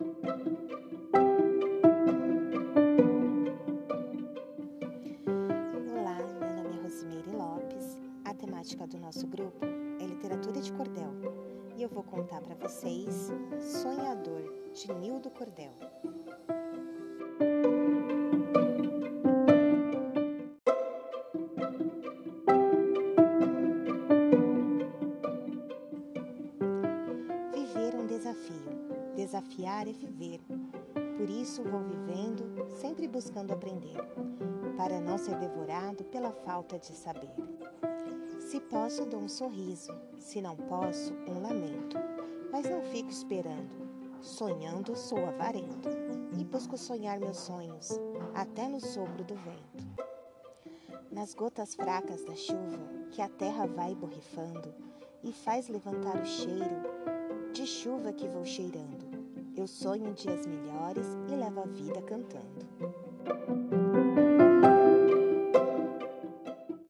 Olá, meu nome é Rosimeire Lopes. A temática do nosso grupo é literatura de cordel e eu vou contar para vocês Sonhador de Nildo Cordel. Desafio. Desafiar é viver. Por isso vou vivendo, sempre buscando aprender, para não ser devorado pela falta de saber. Se posso, dou um sorriso, se não posso, um lamento. Mas não fico esperando. Sonhando, sou avarento e busco sonhar meus sonhos, até no sopro do vento. Nas gotas fracas da chuva, que a terra vai borrifando e faz levantar o cheiro chuva que vou cheirando. Eu sonho dias melhores e levo a vida cantando.